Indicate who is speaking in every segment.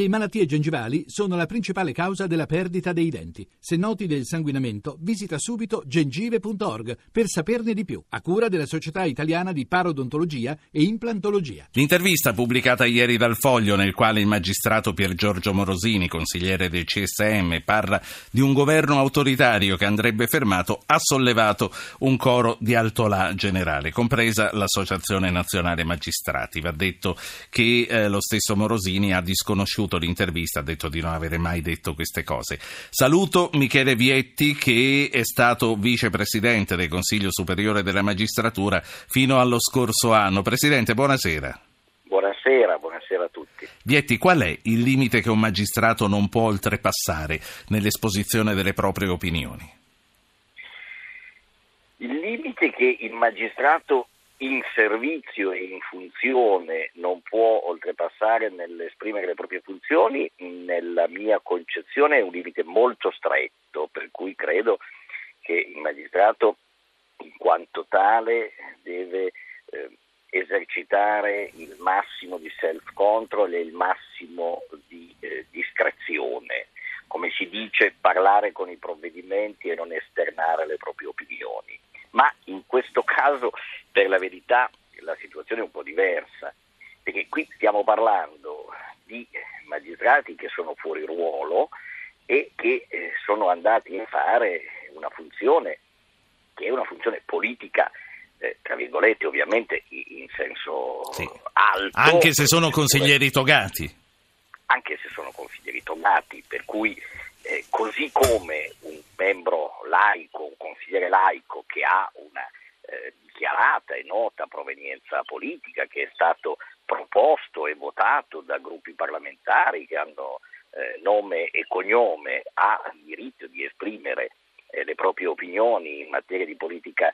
Speaker 1: Le malattie gengivali sono la principale causa della perdita dei denti. Se noti del sanguinamento, visita subito gengive.org per saperne di più, a cura della Società Italiana di Parodontologia e Implantologia.
Speaker 2: L'intervista pubblicata ieri dal Foglio, nel quale il magistrato Pier Giorgio Morosini, consigliere del CSM, parla di un governo autoritario che andrebbe fermato, ha sollevato un coro di altolà generale, compresa l'Associazione Nazionale Magistrati. Va detto che eh, lo stesso Morosini ha disconosciuto l'intervista, ha detto di non avere mai detto queste cose. Saluto Michele Vietti che è stato vicepresidente del Consiglio Superiore della Magistratura fino allo scorso anno. Presidente, buonasera.
Speaker 3: Buonasera, buonasera a tutti.
Speaker 2: Vietti, qual è il limite che un magistrato non può oltrepassare nell'esposizione delle proprie opinioni?
Speaker 3: Il limite che il magistrato in servizio e in funzione non può oltrepassare nell'esprimere le proprie funzioni, nella mia concezione è un limite molto stretto, per cui credo che il magistrato in quanto tale deve eh, esercitare il massimo di self-control e il massimo di eh, discrezione, come si dice, parlare con i provvedimenti e non esternare le proprie opinioni. Ma in questo caso per la verità la situazione è un po' diversa, perché qui stiamo parlando di magistrati che sono fuori ruolo e che eh, sono andati a fare una funzione che è una funzione politica eh, tra virgolette ovviamente in senso sì. alto.
Speaker 2: Anche se sono consiglieri togati.
Speaker 3: Anche se sono consiglieri togati, per cui eh, così come un membro laico, un consigliere laico che ha una eh, dichiarata e nota provenienza politica che è stato proposto e votato da gruppi parlamentari che hanno eh, nome e cognome, ha diritto di esprimere eh, le proprie opinioni in materia di politica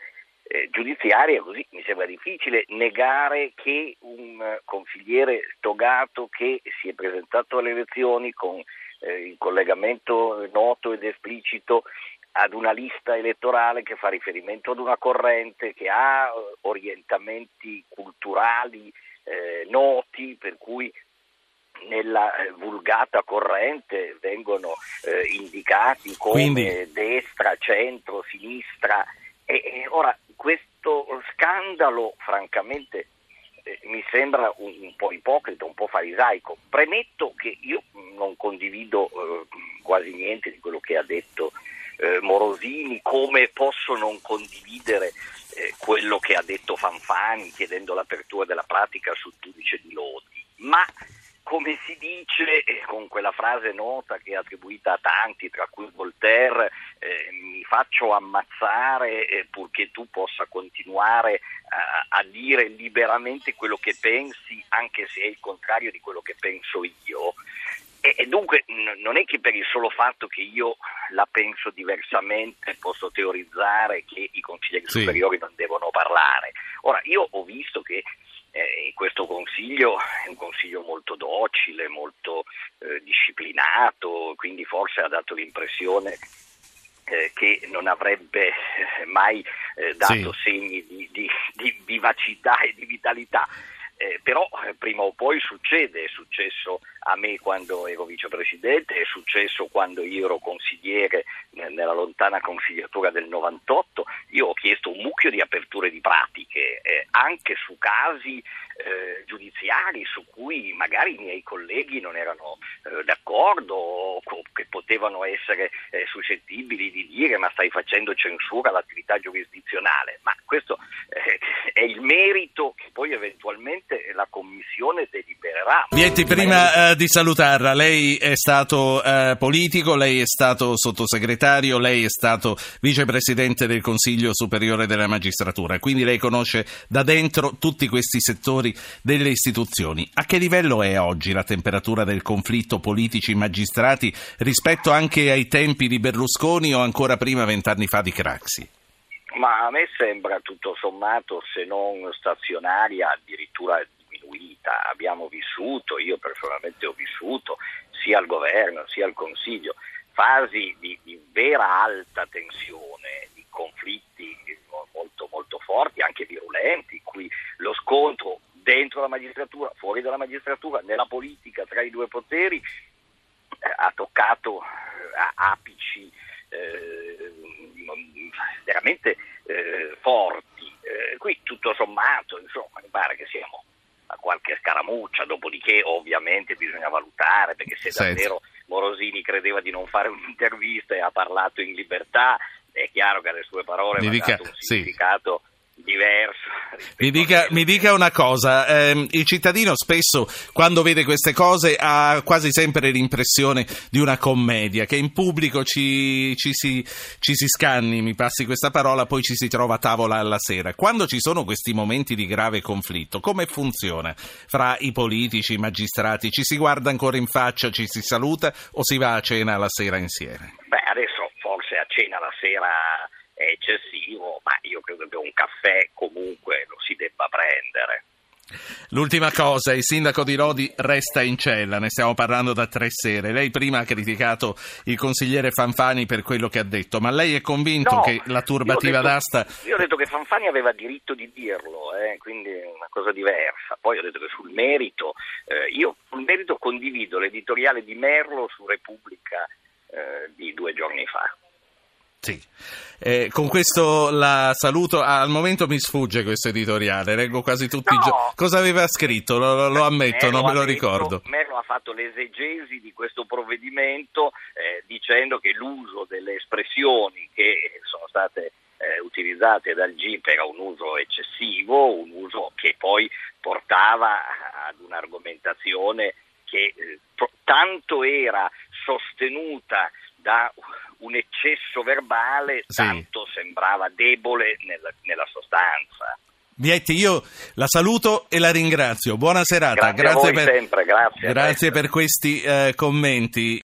Speaker 3: eh, giudiziaria, così mi sembra difficile negare che un consigliere togato che si è presentato alle elezioni con eh, il collegamento noto ed esplicito ad una lista elettorale che fa riferimento ad una corrente che ha eh, orientamenti culturali eh, noti, per cui nella eh, vulgata corrente vengono eh, indicati come Quindi... destra, centro, sinistra. E, e, ora questo scandalo, francamente, eh, mi sembra un, un, po' ipocrita, un po' farisaico. Premetto che io non condivido eh, quasi niente di quello che ha detto eh, Morosini, come posso non condividere eh, quello che ha detto Fanfani chiedendo l'apertura della pratica sul giudice di Lodi, ma come si dice eh, con quella frase nota che è attribuita a tanti, tra cui Voltaire, eh, mi faccio ammazzare eh, purché tu possa continuare eh, a dire liberamente quello che pensi, anche se è il contrario di quello che penso io. E, e dunque n- non è che per il solo fatto che io la penso diversamente posso teorizzare che i consiglieri sì. superiori non devono parlare. Ora, io ho visto che eh, questo consiglio è un consiglio molto docile, molto eh, disciplinato, quindi forse ha dato l'impressione eh, che non avrebbe eh, mai eh, dato sì. segni di, di, di, vivacità e di vitalità. Eh, però eh, prima o poi succede, è successo a me quando ero vicepresidente, è successo quando io ero consigliere nella lontana consigliatura del 98, io ho chiesto un mucchio di aperture di pratiche, eh, anche su casi eh, giudiziari su cui magari i miei colleghi non erano eh, d'accordo o che potevano essere eh, suscettibili di dire ma stai facendo censura all'attività giurisdizionale, ma questo eh, è il merito che poi eventualmente la Commissione delibererà.
Speaker 2: Vietti, prima eh, di salutarla, lei è stato eh, politico, lei è stato sottosegretario, lei è stato vicepresidente del Consiglio Superiore della Magistratura, quindi lei conosce da dentro tutti questi settori settori delle istituzioni. A che livello è oggi la temperatura del conflitto politici-magistrati rispetto anche ai tempi di Berlusconi o ancora prima, vent'anni fa, di Craxi?
Speaker 3: Ma a me sembra tutto sommato, se non stazionaria, addirittura diminuita. Abbiamo vissuto, io personalmente ho vissuto, sia al governo sia al Consiglio, fasi di, di vera alta tensione, di conflitti molto, molto forti, anche virulenti, cui lo scontro dentro la magistratura, fuori dalla magistratura, nella politica, tra i due poteri, eh, ha toccato eh, apici eh, veramente eh, forti. Eh, qui tutto sommato, insomma, mi pare che siamo qualche scaramuccia, dopodiché ovviamente bisogna valutare, perché se davvero Morosini credeva di non fare un'intervista e ha parlato in libertà, è chiaro che alle sue parole ha dato un
Speaker 2: sì.
Speaker 3: Diverso.
Speaker 2: Mi dica, mi dica una cosa, ehm, il cittadino spesso quando vede queste cose ha quasi sempre l'impressione di una commedia, che in pubblico ci, ci si, ci si scanni, mi passi questa parola, poi ci si trova a tavola alla sera. Quando ci sono questi momenti di grave conflitto, come funziona fra i politici, i magistrati? Ci si guarda ancora in faccia, ci si saluta o si va a cena la sera insieme?
Speaker 3: Beh, adesso forse a cena la sera è eccessivo, ma io credo che un caffè comunque lo si debba prendere.
Speaker 2: L'ultima cosa, il sindaco di Lodi resta in cella, ne stiamo parlando da tre sere. Lei prima ha criticato il consigliere Fanfani per quello che ha detto, ma lei è convinto
Speaker 3: No,
Speaker 2: che la turbativa
Speaker 3: io detto-
Speaker 2: d'asta...
Speaker 3: Io ho detto che Fanfani aveva diritto di dirlo, eh, quindi è una cosa diversa. Poi ho detto che sul merito, eh, io sul merito condivido l'editoriale di Merlo su Repubblica eh, di due giorni fa.
Speaker 2: Sì. Eh, con questo la saluto. Ah, al momento mi sfugge questo editoriale, leggo quasi tutti i
Speaker 3: No.
Speaker 2: giorni. Cosa aveva scritto? Lo, lo- lo ammetto,
Speaker 3: Merlo
Speaker 2: non me lo
Speaker 3: detto-
Speaker 2: ricordo.
Speaker 3: Merlo ha fatto l'esegesi di questo provvedimento eh, dicendo che l'uso delle espressioni che sono state eh, utilizzate dal GIP era un uso eccessivo, un uso che poi portava ad un'argomentazione che eh, tanto era sostenuta da un eccesso verbale,
Speaker 2: Sì.
Speaker 3: tanto sembrava debole nella- nella sostanza.
Speaker 2: Vietti, io la saluto e la ringrazio. Buona serata.
Speaker 3: Grazie voi
Speaker 2: per,
Speaker 3: sempre, grazie
Speaker 2: grazie per questi eh, commenti.